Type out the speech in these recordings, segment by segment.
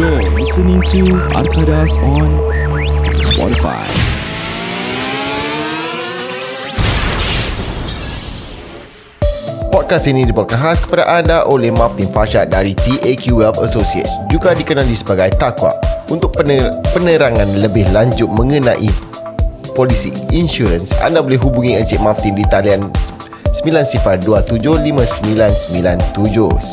You're listening to Arkadas on Spotify. Podcast ini dibawakan khas kepada anda oleh Maftin Fashad dari TAQ Wealth Associates. Juga dikenali sebagai Takwa untuk pener- penerangan lebih lanjut mengenai polisi insurans anda boleh hubungi Encik Maftin di talian 90275997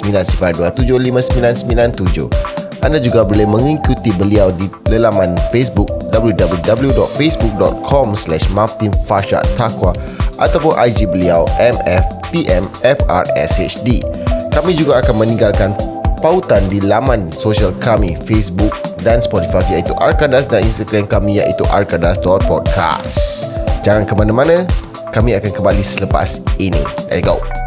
90275997 anda juga boleh mengikuti beliau di laman Facebook www.facebook.com slash Takwa ataupun IG beliau MFTMFRSHD. Kami juga akan meninggalkan pautan di laman sosial kami Facebook dan Spotify iaitu Arkadas dan Instagram kami iaitu arkadas.podcast. Jangan ke mana-mana, kami akan kembali selepas ini. Let's go.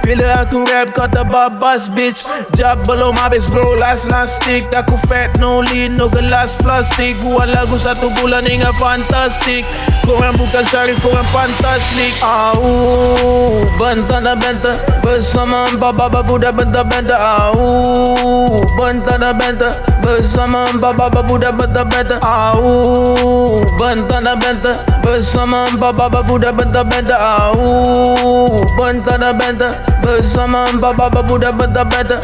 Bila aku rap kata babas bitch. Job belum habis bro last last stick. Aku fat no lead no gelas plastik Buat lagu satu bulan hingga fantastik Korang bukan syarif korang fantastik Au Bentang dan benta Bersama empat baba budak benta-benta Au Bentang dan benta Bersama empat baba budak benta-benta Au Bentang dan benta Bersama empat baba budak benta-benta Au Bentang dan benta Bersama empat baba budak benta-benta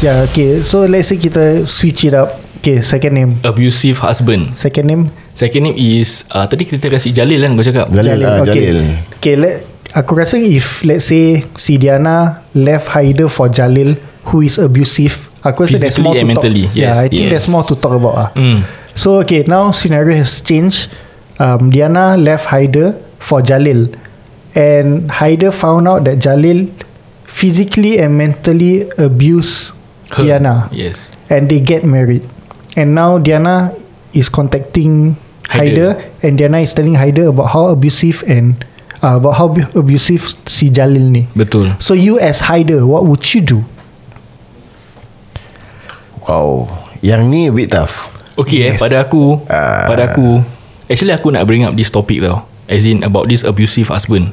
Yeah, okay. So let's say kita switch it up. Okay, second name. Abusive husband Second name Second name is uh, Tadi kita kasi Jalil kan kau cakap Jalil, ah, okay. Jalil. Okay, let, aku rasa if let's say si Diana left Haider for Jalil who is abusive, aku rasa there's more to mentally, talk. yeah, yes, I think yes. there's more to talk about. Ah. Hmm. So okay, now scenario has changed. Um, Diana left Haider for Jalil, and Haider found out that Jalil physically and mentally abused Her. Diana, Yes and they get married. And now Diana is contacting Haider, Haider. and Diana is telling Haider about how abusive and uh, about how bu- abusive si Jalil ni. Betul So you as Haider, what would you do? Wow. Yang ni a bit tough. Okay yes. eh Pada aku Ah. Pada aku Actually aku nak bring up this topic tau As in about this abusive husband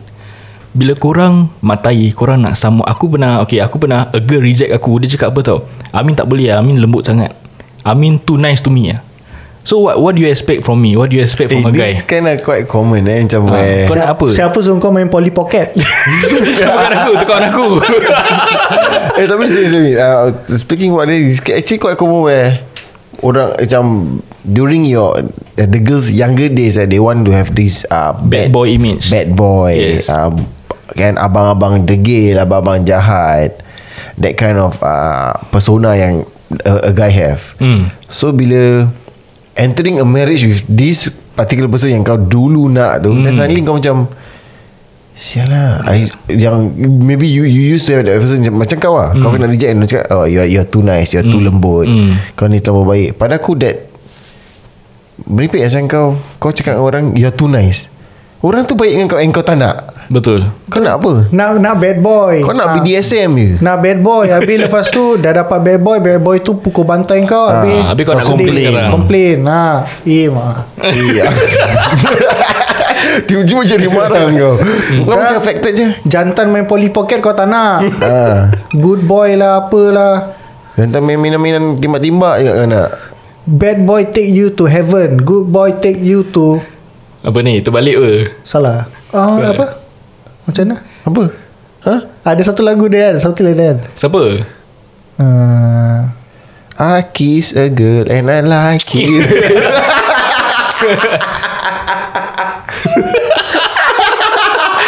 Bila korang matai Korang nak sama Aku pernah Okay aku pernah A girl reject aku Dia cakap apa tau Amin tak boleh Amin lembut sangat Amin too nice to me lah So what what do you expect from me What do you expect from Eh, a guy this kind of quite common eh. Macam Ah, eh. Kau nak apa Siapa suruh kau main Polly Pocket? Tekan aku Tekan aku eh tapi seriously uh, Speaking about this it's Actually quite common where Orang macam During your uh, The girls younger days uh, They want to have this uh, Bad boy image. Bad boy Yes. uh, Kan abang-abang degil Abang-abang jahat That kind of uh, Persona yang a, a guy have Hmm. So bila Entering a marriage with This particular person Yang kau dulu nak tu hmm. Then suddenly kau macam Sial lah I, Yang Maybe you you used to have that person Macam, kau lah hmm. Kau kena reject And cakap Oh you're, you're too nice You're too lembut Hmm. Kau ni terlalu baik Pada aku that Meripik macam kau Kau cakap orang You're too nice Orang tu baik dengan kau And kau tak nak Betul. Kau nak apa? Nak nak bad boy. Kau nak Ah, BDSM je? Nak bad boy. Habis lepas tu Dah dapat bad boy Bad boy tu pukul bantai kau. Habis habis kau nak complain. Complain. Ha. Eh mah Iya. Tiba-tiba jadi marah kau. Kau macam affected je? Jantan main Polly Pocket kau tak nak. Ah, Good boy lah Apalah. Dan tak main mainan-mainan Timbak-timbak je kau nak. Bad boy take you to heaven. Good boy take you to Apa ni? Terbalik apa Salah. Ah Salah. apa Macam mana? Apa? Ha? Ada satu lagu dia kan Satu lagu dia. Kan Siapa? Uh, I kiss a girl and I like it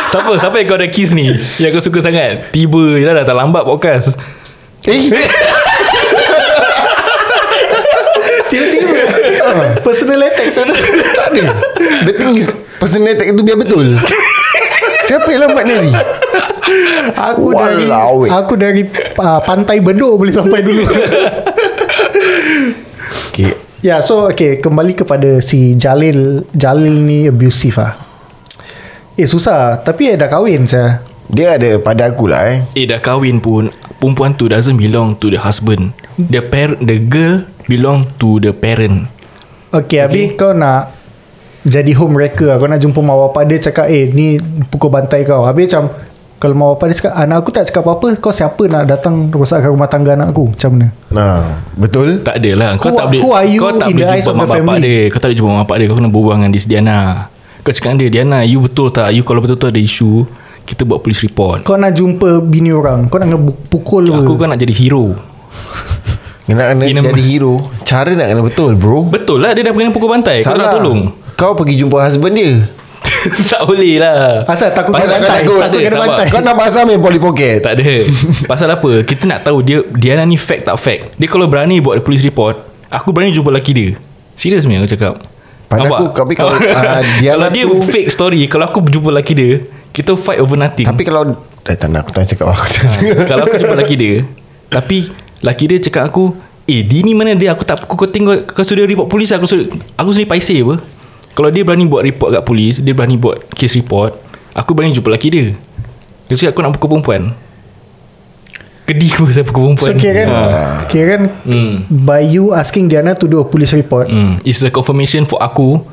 Siapa? Siapa yang kau ada kiss ni? Yang kau suka sangat? Tiba Dah dah tak lambat podcast. Eh. Tiba-tiba. Personal attack sana. Tak ada. Thing is Personal attack tu biar betul Siapa yang lambat ni Aku dari Walau, eh. Aku dari uh, Pantai Bedok Boleh sampai dulu. Okay Ya yeah, so okay Kembali kepada si Jalil. Jalil ni abusive ah. Eh susah Tapi dah kahwin saya Dia ada pada aku lah eh. Eh dah kahwin pun Perempuan tu doesn't belong to the husband. The par The girl Belong to the parent. Okay, okay. habis kau nak Jadi homewrecker Kau nak jumpa mak bapak dia Cakap eh ni Pukul bantai kau. Habis macam Kalau mak bapak dia cakap Anak aku tak cakap apa-apa. Kau siapa nak datang Rosakkan rumah tangga anak aku? Macam mana? Nah, betul? Tak ada lah Kau Who- tak boleh Kau tak boleh jumpa mak bapak family? dia. Kau tak boleh jumpa mak bapak dia. Kau kena berbual dengan this Diana. Kau cakap dia Diana you betul tak? You kalau betul-betul ada isu Kita buat police report. Kau nak jumpa bini orang. Kau nak pukul Aku apa kan nak jadi hero. Kena kena In jadi hero. Cara nak kena betul bro. Betul lah. Dia dah kena pukul bantai. Kau nak tolong Kau pergi jumpa husband dia. Tak boleh lah. Asal takut kena Pasal bantai. kau Takut ada, kena bantai. Kau nak pasal main Polly Pocket? Tak ada. Pasal apa? Kita nak tahu dia Diana ni fact tak fact Dia kalau berani buat police report Aku berani jumpa lelaki dia. Serius ni aku cakap. Pada Nampak? aku, tapi kalau, ah, Diana Kalau dia tu- fake story Kalau aku jumpa lelaki dia Kita fight over nothing. Tapi kalau Eh tak nak aku tak cakap aku tak Kalau aku jumpa lelaki dia Tapi Lelaki dia cakap aku Eh dia ni mana dia? Aku tak aku kau tengok Kau sudah report polis Aku sudah Aku sendiri paiseh apa Kalau dia berani buat report kat polis Dia berani buat case report Aku berani jumpa lelaki dia. Dia cakap aku nak pukul perempuan. Kedih aku saya pukul perempuan. So kira kan? Ha. Kira kan? Hmm. By you asking Diana To do a police report. Hmm. It's a confirmation for aku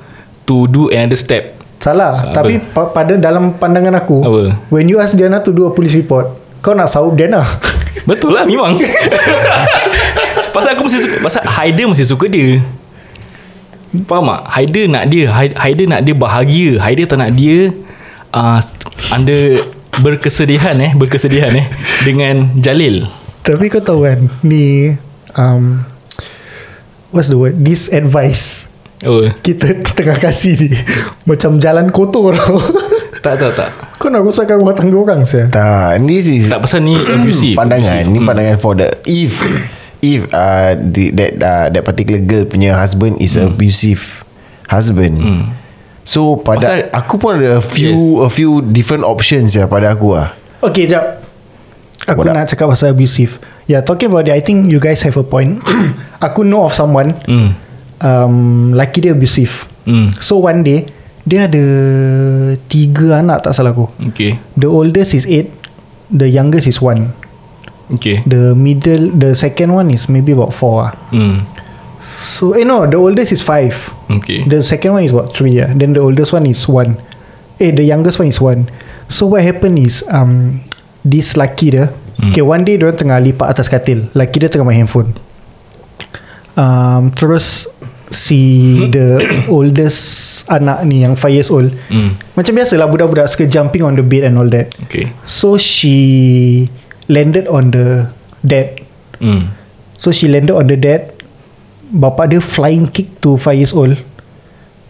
To do another step. Salah. Apa? Tapi pa- pada dalam pandangan aku Apa? When you ask Diana to do a police report Kau nak saup Diana. Betul lah memang. Pasal aku mesti suka Pasal Haider mesti suka dia Faham tak? Haider nak dia Hai- Haider nak dia bahagia. Haider tak nak dia uh, Under Berkesedihan eh Berkesedihan eh Dengan Jalil. Tapi kau tahu kan Ni um, What's the word? This advice Oh. Kita tengah kasih ni. Macam jalan kotor tau. Tak tak tak. Kau nak rosakkan rumah tangga orang saya Tak This is Tak pasal ni abusive Pandangan abusive. Ni pandangan for the If If uh, the, That uh, That particular girl Punya husband Is Hmm. abusive Husband. So pada Pasal- Aku pun ada a few A few different options ya Pada aku lah Okay jap. Aku What up? nak cakap pasal abusive. Yeah talking about it I think you guys have a point. Aku know of someone Hmm. um, Laki dia abusive. Hmm. So one day Dia ada Tiga anak tak salah aku. Okay. The oldest is eight The youngest is one Okay. The middle The second one is maybe about four ah. Hmm. So eh no The oldest is five. Okay. The second one is what three ah. Then the oldest one is one. Eh the youngest one is one. So what happened is um, This laki dia Hmm. Okay one day Diorang tengah lipat atas katil. Laki dia tengah main handphone. Um, Terus Si The oldest Anak ni Yang 5 years old Hmm. Macam biasalah Budak-budak suka jumping on the bed And all that. Okay. So she Landed on the Dad Hmm. So she landed on the dad Bapa dia flying kick to 5 years old.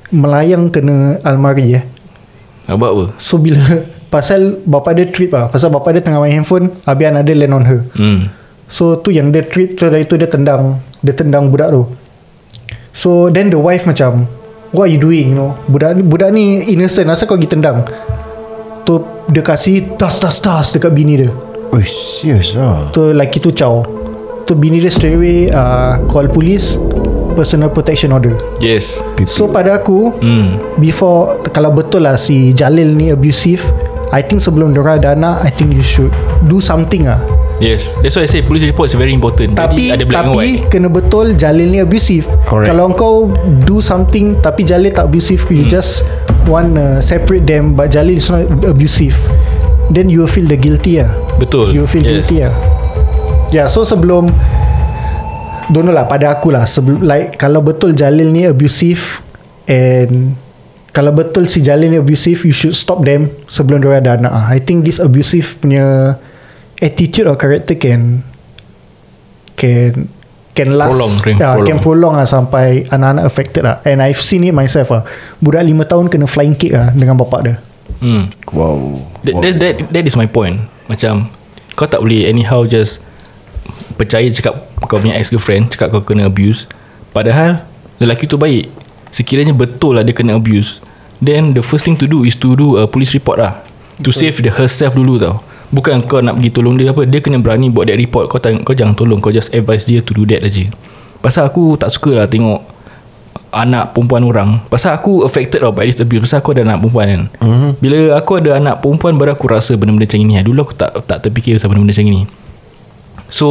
Melayang kena almari eh. Abang apa? So bila Pasal bapa dia trip lah Pasal bapa dia tengah main handphone Habis anak dia land on her. Hmm. So tu yang dia trip So dari tu dia tendang Dia tendang budak tu. So then the wife macam What are you doing you know? Budak ni, budak ni innocent Asal kau pergi tendang? Tu dia kasih Tas tas tas Dekat bini dia Oh serious lah. Tu lelaki tu caw. Tu bini dia straight away uh, Call police Personal protection order. Yes. So pada aku Hmm. Before Kalau betul lah si Jalil ni abusive I think sebelum diorang ada anak I think you should Do something lah. Yes. That's why I say Police report is very important. Tapi Jadi ada black Tapi kena betul Jalil ni abusive. Correct. Kalau kau Do something Tapi Jalil tak abusive You just Want uh, separate them But Jalil is not abusive Then you feel the guilty lah Betul. You will feel yes. guilty lah Yeah so sebelum Don't know lah Pada aku lah sebelum, Like Kalau betul Jalil ni abusive And Kalau betul si Jalil ni abusive You should stop them Sebelum dia ada anak ah. I think this abusive punya Attitude or character can Can can last. Prolong, ring, yeah, prolong. can prolong. lah sampai anak-anak affected lah and I've seen it myself lah budak 5 tahun kena flying kick lah dengan bapak dia Hmm. Wow. That, that, that, that is my point. Macam Kau tak boleh anyhow just Percaya cakap Kau punya ex-girlfriend Cakap kau kena abuse. Padahal Lelaki tu baik. Sekiranya betul lah dia kena abuse. Then the first thing to do Is to do a police report lah. To save the herself dulu tau. Bukan kau nak pergi tolong dia apa Dia kena berani buat that report. Kau, tang- kau jangan tolong. Kau just advise dia to do that aja Pasal aku tak suka lah tengok anak perempuan orang. Pasal aku affected tau by this abuse. Pasal aku ada anak perempuan kan. Mm-hmm. Bila aku ada anak perempuan Baru aku rasa benda-benda macam ni Dulu aku tak tak terfikir pasal benda-benda macam ni So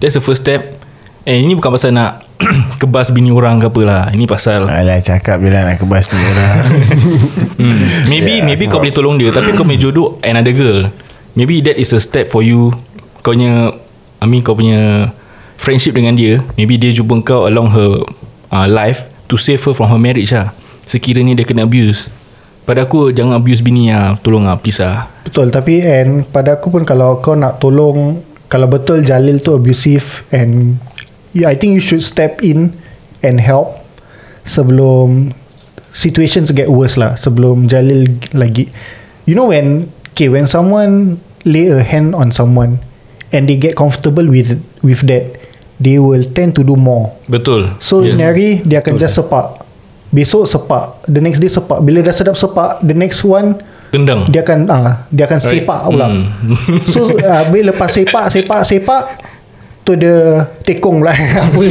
That's the first step. Eh ini bukan pasal nak Kebas bini orang ke apa lah. Ini pasal Alah cakap lah nak kebas ni orang. Hmm, Maybe yeah, maybe kau boleh tolong dia Tapi kau punya jodoh Another girl. Maybe that is a step for you. Kau punya I mean kau punya Friendship dengan dia. Maybe dia jumpa kau Along her uh, life To save her from her marriage lah. Sekiranya dia kena abuse. Pada aku Jangan abuse bini lah. Tolong lah please lah. Betul tapi and pada aku pun kalau kau nak tolong kalau betul Jalil tu abusive and yeah, I think you should step in and help sebelum situations get worse lah. Sebelum Jalil lagi you know when okay when someone lay a hand on someone and they get comfortable with with that they will tend to do more. Betul. So yes. Nari dia akan just sepak. Besok sepak. The next day sepak. Bila dah sedap sepak The next one Tendang Dia akan ah Dia akan Right. sepak pula. Hmm. So uh, Bila lepas sepak Sepak sepak Tu dia Tekong pula. Apa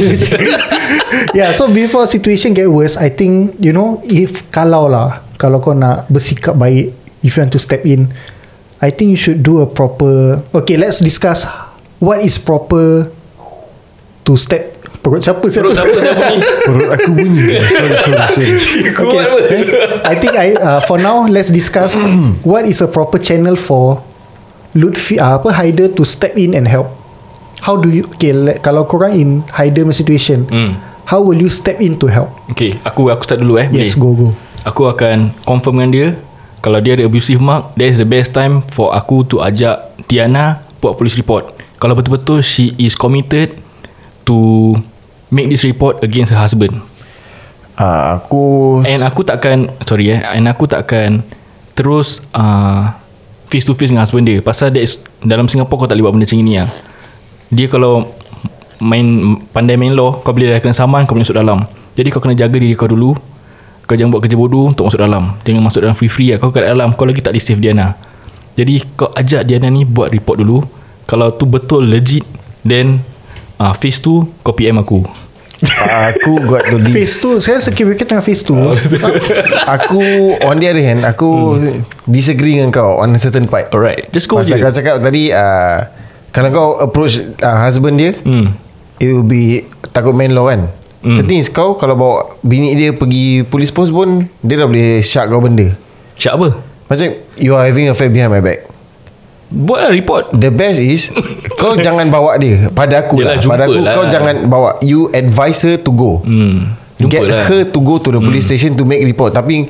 Yeah so before situation get worse I think You know If Kalau lah Kalau kau nak Bersikap baik If you want to step in I think you should do a proper Okay let's discuss What is proper To step Perut siapa Perut siapa saya bunyi Perut aku bunyi Sorry sorry sorry Okay, I think I uh, for now let's discuss what is a proper channel for Lutfi uh, apa Haider to step in and help. How do you okay le- kalau korang in Haider situation, Hmm. how will you step in to help? Okay Aku aku start dulu eh Yes, boleh? go go. Aku akan confirm dengan dia Kalau dia ada abusive mark That is the best time For aku to ajak Diana Buat police report Kalau betul-betul She is committed To Make this report Against her husband. Ah, Aku And aku takkan Sorry eh And aku takkan Terus uh, Face to face dengan husband dia. Pasal that is, Dalam Singapore kau tak boleh buat benda macam ni lah Dia kalau Main Pandai main law Kau boleh dah kena saman Kau boleh masuk dalam. Jadi kau kena jaga diri kau dulu. Kau jangan buat kerja bodoh Untuk masuk dalam. Jangan masuk dalam free-free lah Kau kat dalam Kau lagi tak di save Diana. Jadi kau ajak Diana ni Buat report dulu. Kalau tu betul legit Then uh, Phase tu Kau PM aku. Aku got to Phase tu Saya sekiranya tengah phase tu Aku On the other hand Aku Disagree dengan kau On a certain part. Alright Just go Pasal je kau cakap tadi uh, Kalau kau approach uh, Husband dia hmm. It will be Takut main law kan? Hmm. The thing is kau Kalau bawa Bini dia pergi Police post pun Dia dah boleh Shark kau benda. Syak apa? Macam You are having affair behind my back Buatlah report. The best is Kau jangan bawa dia. Pada aku lah. Pada aku lah. Kau jangan bawa You advise her to go. Hmm. Get lah. her to go to the police station To make report. Tapi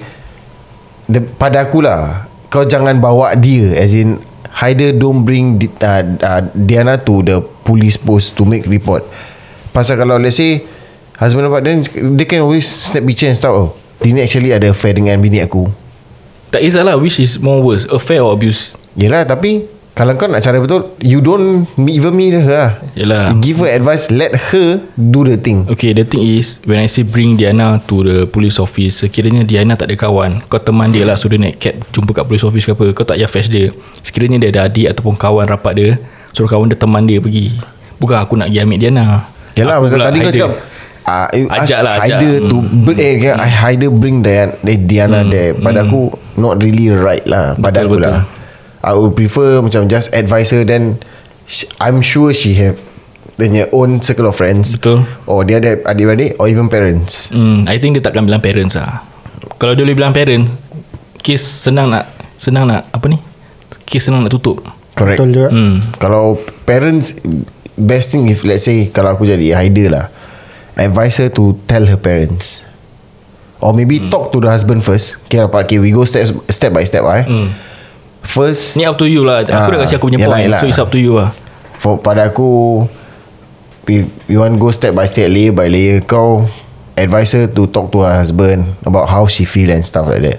the, Pada aku lah Kau jangan bawa dia As in Haider don't bring di- uh, uh, Diana to the police post To make report. Pasal kalau let's say Husband dapat Then they can always Snap picture and stuff. Oh, Dia ni actually ada affair Dengan bini aku. Tak kisahlah Which is more worse Affair or abuse Yelah tapi Kalau kau nak cara betul You don't Even me her lah. Yelah. Give her advice Let her Do the thing. Okay the thing is When I say bring Diana To the police office Sekiranya Diana tak ada kawan Kau teman dia lah So dia naik cab Jumpa kat police office ke apa Kau tak payah fetch dia. Sekiranya dia ada adik Ataupun kawan rapat dia Suruh kawan dia teman dia pergi. Bukan aku nak pergi ambil Diana. Yalah Aku masa pula tadi kau cakap uh, Ajak lah, ajak. Haider to bring, eh, kan, Haider bring Diana, eh, Diana there. Pada aku Not really right lah Pada Betul, aku betul. lah I would prefer Macam just advise her Then sh- I'm sure she have Dia own circle of friends Betul. Or dia ada adik-adik Or even parents. Hmm, I think dia takkan bilang parents lah. Kalau dia boleh bilang parents Kes senang nak Senang nak Apa ni? Kes senang nak tutup. Correct. Betul juga. hmm. Kalau parents Best thing if let's say Kalau aku jadi Haider lah Advise her to Tell her parents. Or maybe talk to the husband first. Okay apa Okay we go step Step by step lah eh. Hmm. First Ni up to you lah. Aku Ah, dah kasi aku punya yalah, point. yalah. So it's up to you lah. For, Pada aku if you want go step by step layer by layer kau advise her to talk to her husband about how she feel and stuff like that.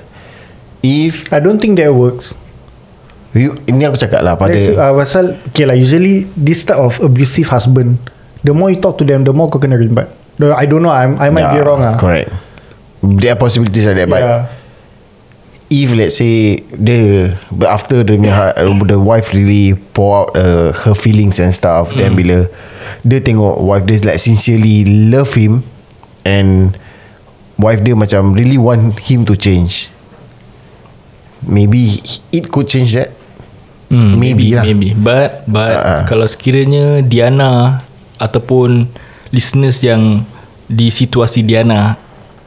If I don't think that works. you, ini aku cakap lah pada uh, pasal Okay lah Usually This type of abusive husband The more you talk to them The more kau kena rimbat The- I don't know I'm, I might be Yeah, wrong lah. correct. There are possibilities like that but yeah. If let's say the but after the the wife really pour out uh, her feelings and stuff mm. then bila dia tengok wife dia like sincerely love him and wife dia macam really want him to change maybe it could change that Hmm, Maybe lah. Maybe. But but ah. kalau sekiranya Diana ataupun listeners yang di situasi Diana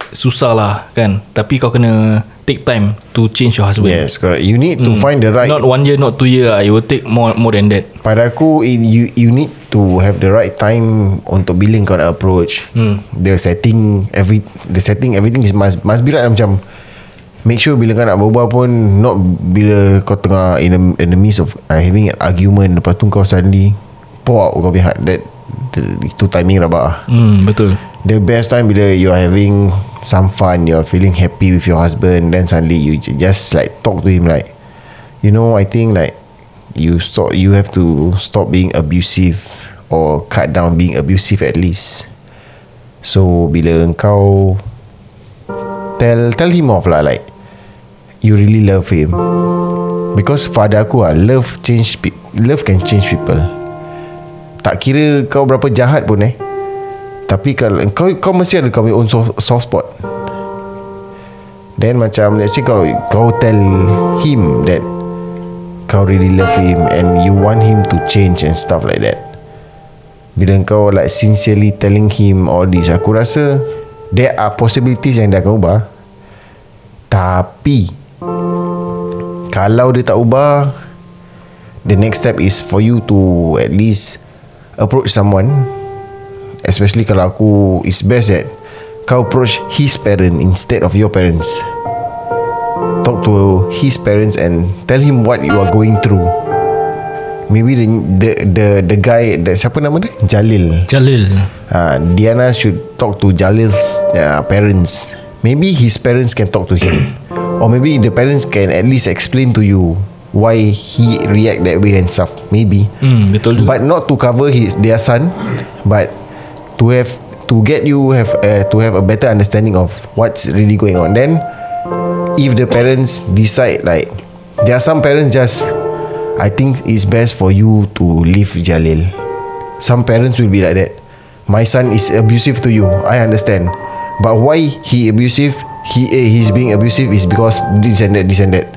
susah lah kan. Tapi kau kena take time to change your husband. yes correct you need to find the right Not one year, not two year. lah. It will take more more than that. Pada aku you you need to have the right time untuk bila kau nak approach. Hmm. The setting every the setting everything is must must be right macam make sure bila kau nak berbual pun not bila kau tengah in the, in the midst of uh, having an argument lepas tu kau suddenly pour out kau that, that itu timing rabak lah. Hmm, betul. The best time bila you are having some fun, you're feeling happy with your husband, then suddenly you just like talk to him like, you know, I think like you stop, you have to stop being abusive or cut down being abusive at least. So bila engkau tell tell him off lah like you really love him. Because pada aku lah love change love can change people. Tak kira kau berapa jahat pun eh tapi kalau kau kau mesti ada kau punya own soft, soft spot. Then macam let's say kau kau tell him that kau really love him and you want him to change and stuff like that. Bila kau like sincerely telling him all this aku rasa there are possibilities yang dia akan ubah. Tapi kalau dia tak ubah the next step is for you to at least approach someone especially kalau aku it's best that kau approach his parent instead of your parents. Talk to his parents and tell him what you are going through. Maybe the the the, the guy the, siapa nama dia? Jalil. Jalil. uh, Diana should talk to Jalil's uh, parents. Maybe his parents can talk to him. Or maybe the parents can at least explain to you why he react that way and stuff. Maybe. Hmm, betul juga. but not to cover his their son but to have to get you have uh, to have a better understanding of what's really going on. Then if the parents decide like there are some parents just I think it's best for you to leave Jalil. Some parents will be like that. My son is abusive to you. I understand. But why he abusive? He eh, he's being abusive is because this and that this and that.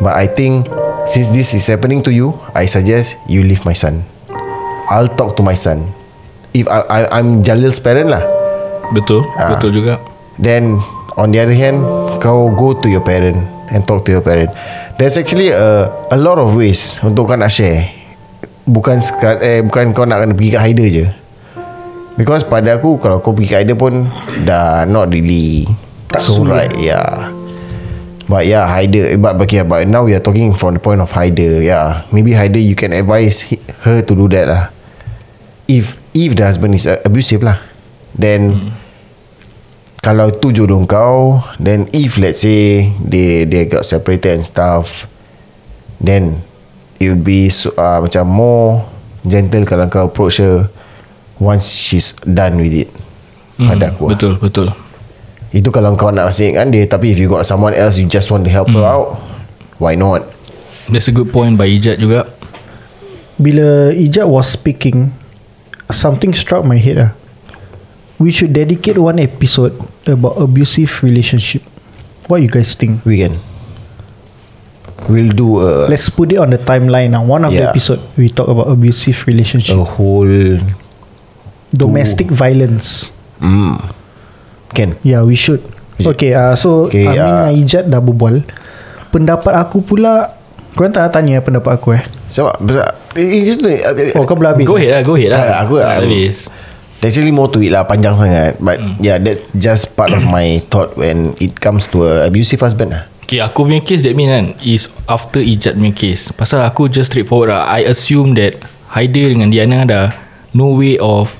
But I think since this is happening to you I suggest you leave my son. I'll talk to my son if I, I I'm Jalil's parent lah Betul. Ah. Betul juga. Then on the other hand Kau go to your parent And talk to your parent There's actually a A lot of ways Untuk kau nak share Bukan eh, Bukan kau nak kena pergi kat Haider je Because pada aku Kalau kau pergi kat Haider pun Dah not really Tak So sulit. right Yeah But yeah Haider But, okay, but now we are talking From the point of Haider Yeah Maybe Haider you can advise he- Her to do that lah If If the husband is abusive lah Then hmm kalau tu jodoh kau then if let's say they they got separated and stuff then it will be so, uh, macam more gentle kalau kau approach her once she's done with it Hmm, pada aku lah. Betul, betul. itu kalau kau nak masihkan dia tapi if you got someone else you just want to help her out why not That's a good point by Ijat juga. Bila Ijat was speaking Something struck my head ah. We should dedicate one episode About abusive relationship. What you guys think? we can. We'll do a, Let's put it on the timeline now One of the Yeah. episode We talk about abusive relationship. A whole Domestic violence. Mm, can. Yeah we should. Okay uh, so Okay, Amin uh, uh, Ijat dah berbual. Pendapat aku pula Korang tak nak tanya pendapat aku eh sebab besar eh, eh, Oh kau belum habis Go ahead lah, go ahead lah. Tak, aku Tak habis. There's actually more to it lah Panjang sangat But Hmm. yeah That's just part of my thought When it comes to a abusive husband lah Okay, aku punya case that mean kan is after Ijat punya case. Pasal aku just straightforward lah. I assume that Haider dengan Diana dah no way of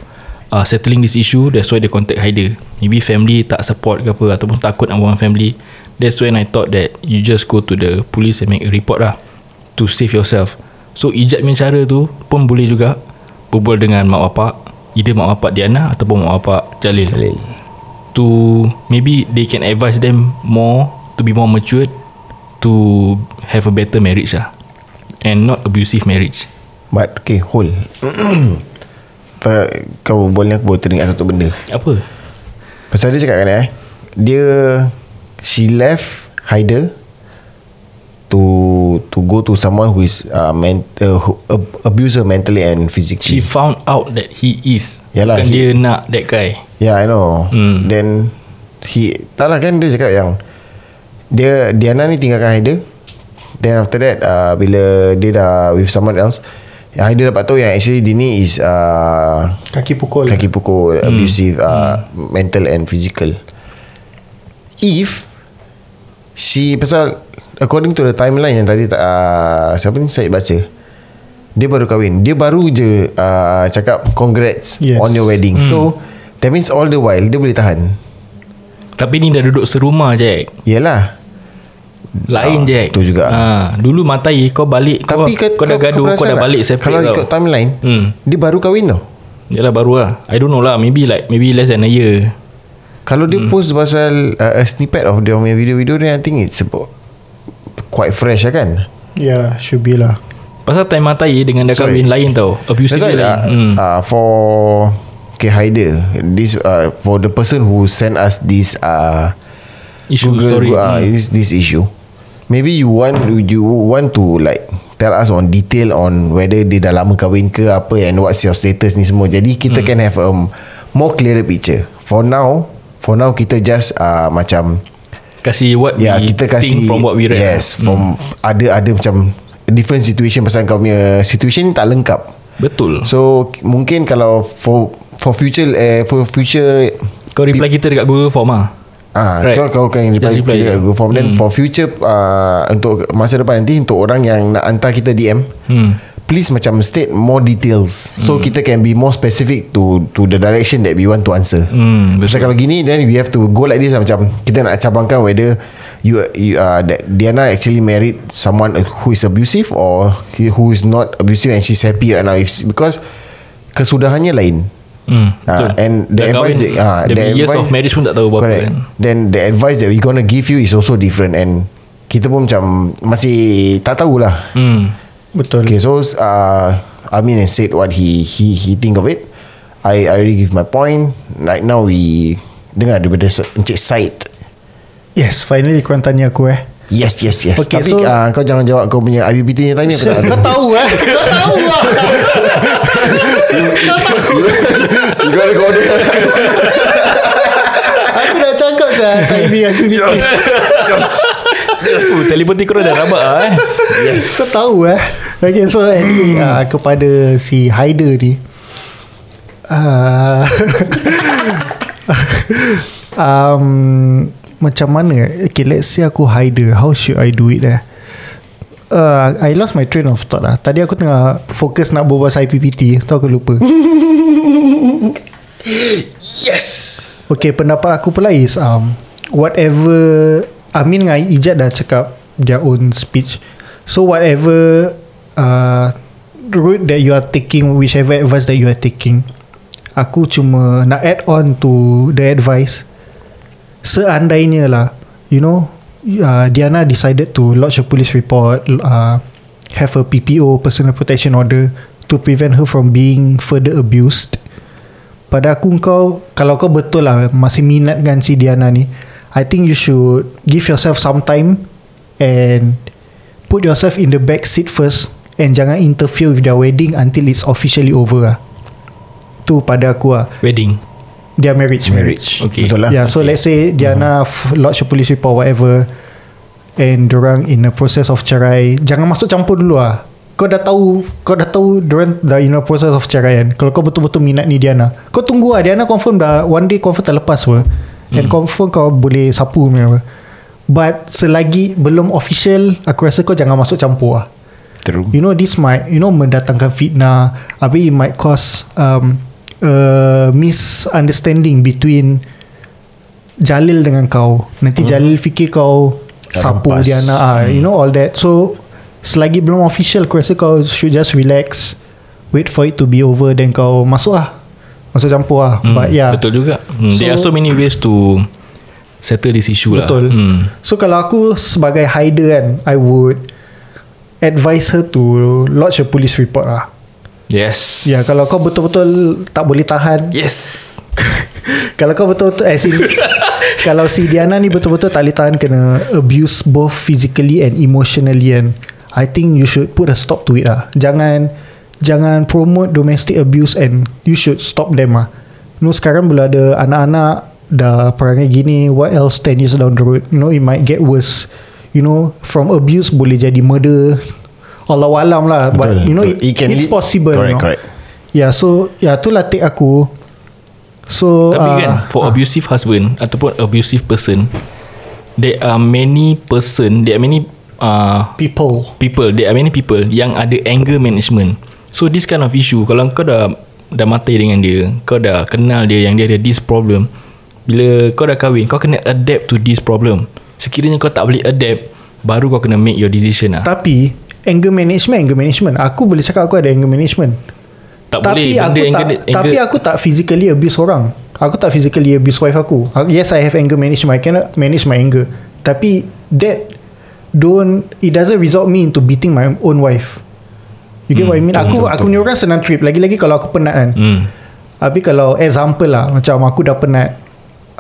uh, settling this issue that's why they contact Haider maybe family tak support ke apa ataupun takut nak buang family that's when I thought that you just go to the police and make a report lah to save yourself so Ijat punya cara tu pun boleh juga berbual dengan mak bapak. Either mak bapak Diana ataupun mak bapak Jalil, Jalil. to maybe they can advise them more to be more matured to have a better marriage lah. And not abusive marriage. But okay hold. Kau boleh aku baru teringat satu benda. Apa? Pasal dia cakap kan eh? Dia She left Haider To To go to someone who is uh, men, uh, who, ab- Abuse her mentally and She physically found out that he is. Yalah, Bukan he- dia nak that guy. Yeah I know. Hmm. Then He Tak lah kan dia cakap yang Dia Diana ni tinggalkan Haider Then after that uh, Bila dia dah With someone else Haider dapat tahu yang Actually dia ni is uh, Kaki pukul. Kaki pukul hmm. Abusive uh, Mental and physical. If She Pasal According to the timeline Yang tadi uh, Siapa ni? Syed baca. Dia baru kahwin. Dia baru je uh, Cakap Congrats Yes. On your wedding. So That means all the while Dia boleh tahan. Tapi ni dah duduk serumah Jack. Yelah. Lain Ah, Jack. tu juga. ha, Dulu matai Kau balik Tapi kau, kau, dah gaduh Kau, dah perasan balik separate Kalau tau. ikut timeline hmm. Dia baru kahwin tau. Yalah baru lah. I don't know lah. Maybe like Maybe less than a year. Kalau dia post pasal uh, A snippet of Dia punya video-video Then I think it's about Quite fresh lah kan Yeah should be lah Pasal time matai Dengan dah Sorry. kahwin lain tau Abusive dia lain uh, hmm. uh, For Okay Haider This uh, For the person who sent us This uh, Issue story uh, hmm. this, this issue Maybe you want You want to like Tell us on detail On whether dia dah lama kahwin ke Apa And what's your status ni semua Jadi kita Hmm. can have a More clearer picture For now For now kita just uh, Macam Kasih what Ya we kita kasih think From what we read lah. Yes From Ada ada macam Different situation Pasal kau punya Situation ni tak lengkap Betul So mungkin kalau for for future eh, for future Kau reply kita dekat Google Form lah ah Right. kau kau kan reply, Just reply je. Google Form then for future uh, untuk masa depan nanti untuk orang yang nak hantar kita DM hmm. Please macam state more details. So kita can be more specific to to the direction that we want to answer. Hmm, Pasal kalau gini then we have to go like this lah, macam kita nak cabangkan whether you you uh, that Diana actually married someone who is abusive or who is not abusive and she's happy right now. If, because kesudahannya lain. Ah, betul. and the Dah advice kahwin, that- ah, the years advice- of marriage pun tak tahu berapa Correct. kan. Then the advice that we gonna give you Is also different And Kita pun macam Masih Tak tahulah. Hmm. Betul. Okay so uh, Amin has said What he He he think of it. I, I already give my point. Right now we Dengar daripada Encik Syed Yes finally korang tanya aku eh. Yes yes yes. Okay, Tapi so- uh, kau jangan jawab Kau punya IBPT ni tanya aku tak? Kau tahu eh. Kau tahu lah You gotta go there Aku dah cakap saya Timing aku oh, Telepati korang dah rabak lah eh. Kau tahu eh. Okay so anyway uh, Kepada si Haider ni uh, um, Macam mana Okay let's say aku Haider How should I do it eh? Uh, I lost my train of thought lah Tadi aku tengah Fokus nak berbual pasal IPPT Tu aku lupa. Yes. Okay pendapat aku pula is um, Whatever Amin dengan Ijat dah cakap Their own speech. So whatever uh, Route that you are taking Whichever advice that you are taking Aku cuma Nak add on to The advice. Seandainya lah You know uh, Diana decided to Lodge a police report uh, Have a PPO Personal Protection Order To prevent her from being Further abused. Pada aku kau kalau kau betul lah masih minat dengan si Diana ni I think you should give yourself some time and put yourself in the back seat first and jangan interfere with their wedding until it's officially over lah. Tu pada aku lah. Wedding? Their marriage. Marriage, Okay. Betul lah. Yeah, so let's say Diana f- lodge a police report whatever and orang in a process of cerai, jangan masuk campur dulu lah. Kau dah tahu Kau dah tahu Diorang dah in a process of cerai kan. Kalau kau betul-betul minat ni Diana Kau tunggu lah. Diana confirm dah One day confirm tak lepas apa And confirm kau boleh sapu punya apa But selagi belum official Aku rasa kau jangan masuk campur lah True You know this might You know mendatangkan fitnah Habis it might cause um, uh, misunderstanding between Jalil dengan kau. Nanti Hmm. Jalil fikir kau sapu rampas. Diana ah, you know all that. So selagi belum official aku rasa kau should just relax. Wait for it to be over then kau masuk lah. Masuk campur lah. Hmm, But yeah. Betul juga hmm, There are So- so many ways to Settle this issue Betul. lah hmm. So kalau aku sebagai hider kan, I would advise her to lodge a police report lah. Yes Ya, kalau kau betul-betul tak boleh tahan, Yes kalau kau betul-betul as in, kalau si Diana ni betul-betul tak boleh tahan kena abuse both physically and emotionally kan, I think you should put a stop to it lah. Jangan jangan promote domestic abuse and you should stop them lah. You know sekarang bila ada anak-anak dah perangai gini, what else 10 years down the road, you know it might get worse. You know from abuse boleh jadi murder. Allah alam lah but Betul. you know it, It can it's lead- possible Correct, you know. correct. Ya so ya tu lah take aku. So Tapi uh, kan For abusive husband Ataupun abusive person There are many person There are many uh, people People There are many people Yang ada anger management So this kind of issue Kalau kau dah Dah mati dengan dia Kau dah kenal dia Yang dia ada this problem Bila kau dah kahwin Kau kena adapt to this problem Sekiranya kau tak boleh adapt Baru kau kena make your decision lah Tapi anger management anger management. Aku boleh cakap aku ada anger management. Tak tapi boleh aku tak anger, anger, tapi aku tak physically abuse orang. Aku tak physically abuse wife aku. Aku- Yes I have anger management. I cannot manage my anger. Tapi that don't it doesn't result me into beating my own wife. You get what I mean? Aku aku ni orang senang trip. Lagi-lagi kalau aku penat kan. hmm. Tapi kalau example lah Macam aku dah penat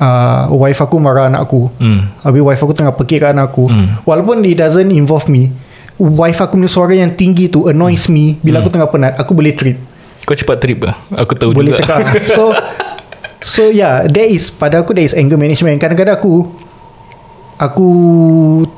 uh, Wife aku marah anak aku Hmm. Habis wife aku tengah pekik kat anak aku Hmm. Walaupun it doesn't involve me Wife aku punya suara yang tinggi tu Annoys me Bila aku tengah penat Aku boleh trip Kau cepat trip lah Aku tahu Boleh juga cakap So So yeah That is Pada aku that is anger management Kadang-kadang aku Aku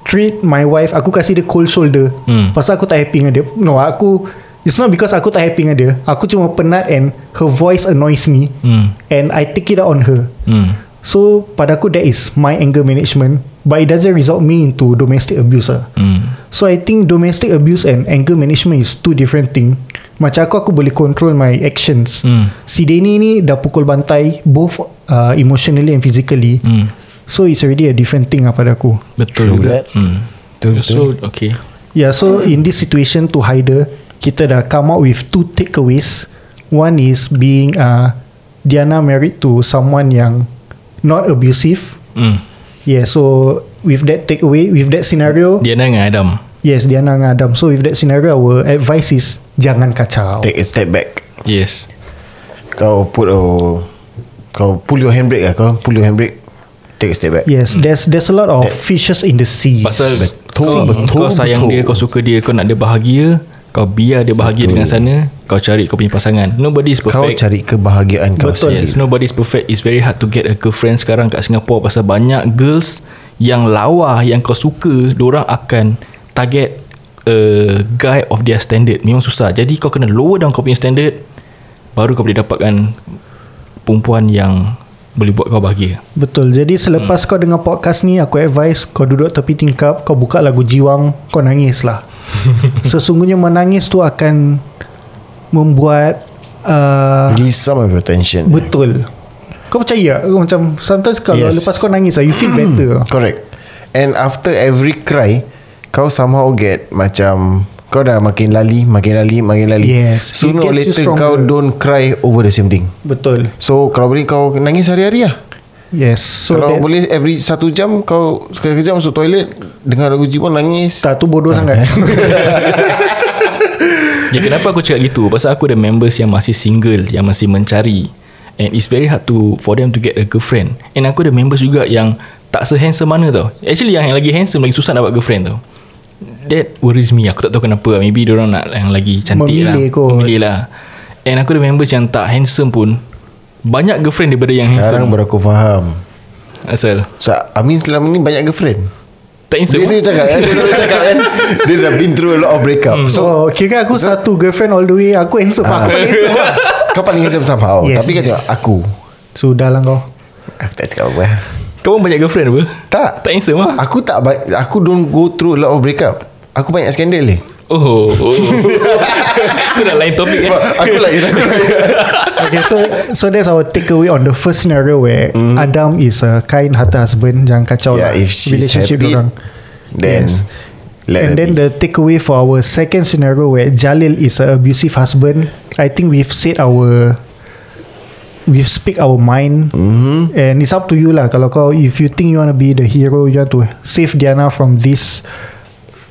Treat my wife Aku kasih dia cold shoulder Hmm. Pasal aku tak happy dengan dia No aku It's not because aku tak happy dengan dia Aku cuma penat And her voice annoys me hmm. And I take it out on her Hmm. So pada aku that is my anger management But it doesn't result me into domestic abuse lah Hmm. So I think domestic abuse and anger management is two different thing Macam aku aku boleh control my actions Hmm. Si Denny ni dah pukul bantai Both uh, emotionally and physically Hmm. So it's already a different thing lah pada aku Betul juga that. hmm. Betul, So okay Yeah so in this situation to Haider Kita dah come out with two takeaways One is being uh, Diana married to someone yang Not abusive hmm. Yeah, so with that takeaway, with that scenario, Diana dengan Adam yes, Diana dengan Adam. So with that scenario, our advice is jangan kacau. Take a step back. Yes Kau put a Kau pull your handbrake lah Kau pull your handbrake Take a step back Yes, there's there's a lot of That- fishes in the sea. Pasal Betul, kau, betul, kau sayang betul. dia Kau suka dia Kau nak dia bahagia Kau biar dia bahagia betul. dengan sana Kau cari kau punya pasangan Nobody is Kau perfect cari kebahagiaan kau Betul. sendiri Yes, nobody is perfect. It's very hard to get a girlfriend sekarang kat Singapore pasal banyak girls yang lawa yang kau suka, orang akan target a guy of their standard. Memang susah. Jadi kau kena lower down kau punya standard baru kau boleh dapatkan perempuan yang boleh buat kau bahagia. Betul. Jadi selepas Hmm. kau dengar podcast ni, aku advise kau duduk tepi tingkap, kau buka lagu Jiwang, kau nangis lah. Sesungguhnya menangis tu akan membuat uh, Release some of your tension betul. Kau percaya? Kau macam sometimes kalau Yes. lepas kau nangis, lah, you feel better. Correct And after every cry Kau somehow get Macam Kau dah makin lali Makin lali Makin lali Yes. Sooner or later. Kau don't cry Over the same thing Betul. So kalau boleh kau Nangis hari-hari lah Yes. So Kalau that, boleh Every satu jam Kau sekejap masuk toilet Dengar lagu jiwang nangis tak tu bodoh sangat. Ya kenapa aku cakap gitu Pasal aku ada members yang masih single Yang masih mencari And it's very hard to For them to get a girlfriend And aku ada members juga yang Tak se-handsome mana tau Actually yang, yang lagi handsome Lagi susah dapat girlfriend tau That worries me. Aku tak tahu kenapa. Maybe orang nak Yang lagi cantik Memilih lah kot. Memilih lah. And aku ada members yang tak handsome pun. Banyak girlfriend daripada yang Sekarang handsome. baru aku faham. Asal? So, Amin selama ni banyak girlfriend. Tak handsome Dia sendiri cakap kan Dia selalu cakap kan? Dia dah been through a lot of breakup. So So kira aku satu girlfriend all the way Aku handsome Ah. Aku paling handsome lah. Kau paling handsome somehow. Yes, Tapi kan yes. tengok aku. Sudah lah kau. Aku tak cakap apa. Kau pun banyak girlfriend apa? Tak. Tak handsome lah. Aku tak Aku don't go through a lot of breakup Aku banyak skandal ni Oh, oh. Itu dah lain topik kan Aku lain Aku lain Okay so So that's our takeaway On the first scenario Where Adam is a Kind hearted husband Jangan kacau Yeah lah if she's Relationship happy orang Then Yes. Let And then be. the takeaway For our second scenario Where Jalil is a abusive husband I think we've said our We've speak our mind mm-hmm. And it's up to you lah Kalau kau If you think you want to be the hero You want to Save Diana from this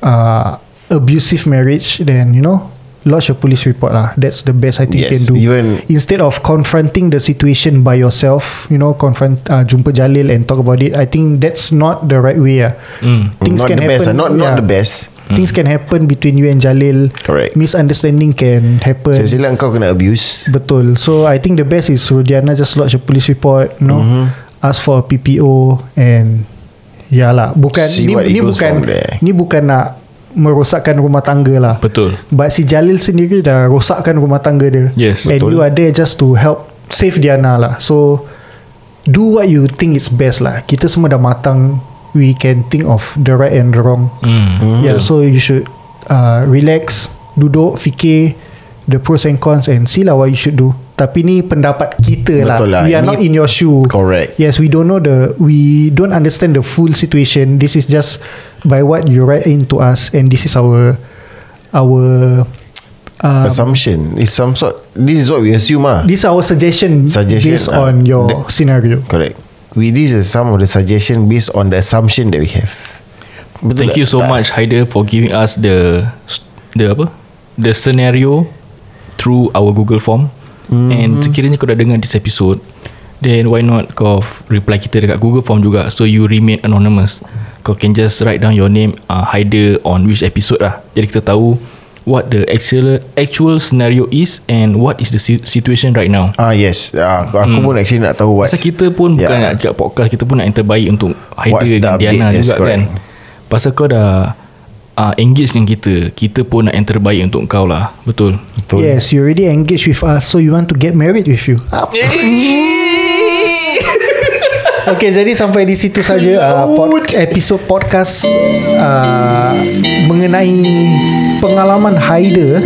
uh, Abusive marriage Then you know Lodge a police report lah That's the best I think you Yes, can do even- Instead of confronting the situation by yourself You know Confront uh, Jumpa Jalil and talk about it I think that's not the right way ah. Hmm. Things Not can the best happen ah. Not not yeah. the best Things can happen between you and Jalil Correct. Misunderstanding can happen Sila kau kena abuse Betul So I think the best is Rudiana just lodge a police report You know Mm-hmm. Ask for a PPO And Ya lah Bukan See ni, ni bukan. Ni bukan nak Merosakkan rumah tangga lah Betul But si Jalil sendiri dah rosakkan rumah tangga dia. Yes, And betul. you are there just to help save Diana lah. So do what you think is best lah. Kita semua dah matang. We can think of the right and the wrong. hmm. Yeah, so you should uh, relax, duduk, fikir the pros and cons and see lah what you should do. Tapi ni pendapat kita lah. Betul lah. We are Ini- not in your shoe. Correct. Yes, we don't know the we don't understand the full situation. This is just by what you write in to us, and this is our our uh, Assumption It's some sort This is what we assume ah. this is our suggestion, Suggestion, based ah. on your The- scenario. Correct We These are some of the suggestion Based on the assumption that we have Betul Thank tak? you so Tak. much Haider for giving us the the apa? The scenario through our Google form. Mm-hmm. And sekiranya kau dah dengar this episode, then why not kau reply kita dekat Google form juga so you remain anonymous. Kau can just write down your name uh, Haider on which episode lah. Jadi kita tahu what the actual actual scenario is and what is the si- situation right now. Ah yes ah, Aku pun actually nak tahu what Pasal kita pun bukan Yeah. nak cakap podcast Kita pun nak yang terbaik untuk Haider the dan? Diana Yes, juga correct. kan Pasal kau dah uh, Engage dengan kita Kita pun nak yang terbaik untuk kau lah. Betul? Betul. Yes, you already engaged with us, so you want to get married with you. Okay, jadi sampai di situ saja uh, pod, episod podcast uh, mengenai pengalaman Haider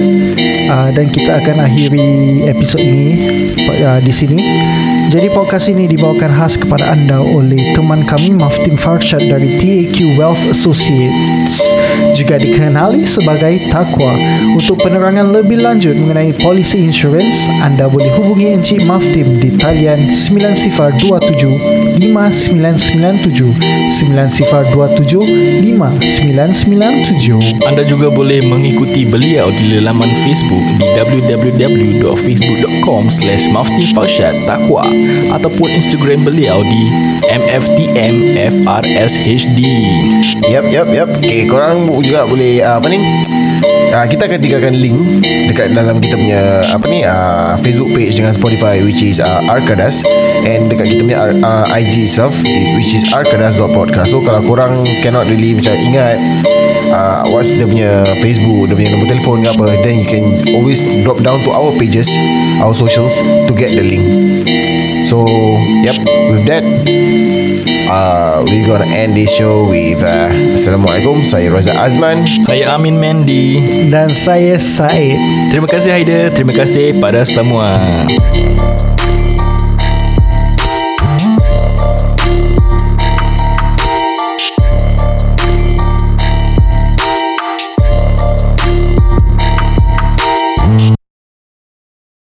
uh, dan kita akan akhiri episod ini uh, di sini. Jadi podcast ini dibawakan khas kepada anda oleh teman kami Maftim Farshad dari TAQ Wealth Associates juga dikenali sebagai Takwa. Untuk penerangan lebih lanjut mengenai polisi insurance, anda boleh hubungi Encik Maftim di talian 9027 5997 9027 5997 Anda juga boleh mengikuti beliau di laman Facebook di www.facebook.com slash Takwa ataupun Instagram beliau di MFTMFRSHD Yap yap yap. Okay korang juga boleh uh, Apa ni? Uh, Kita akan tinggalkan link Dekat dalam kita punya Apa ni? Uh, Facebook page dengan Spotify Which is uh, Arkadas. And dekat kita punya uh, IG itself Which is arkadas.podcast So kalau korang Cannot really macam ingat uh, What's dia punya Facebook Dia punya nombor telefon ke apa Then you can always Drop down to our pages Our socials To get the link So Yep With that uh, we're gonna end this show with uh, Assalamualaikum. Saya Raza Azman. Saya Amin Mandy. Dan saya Said. Terima kasih Haider. Terima kasih pada semua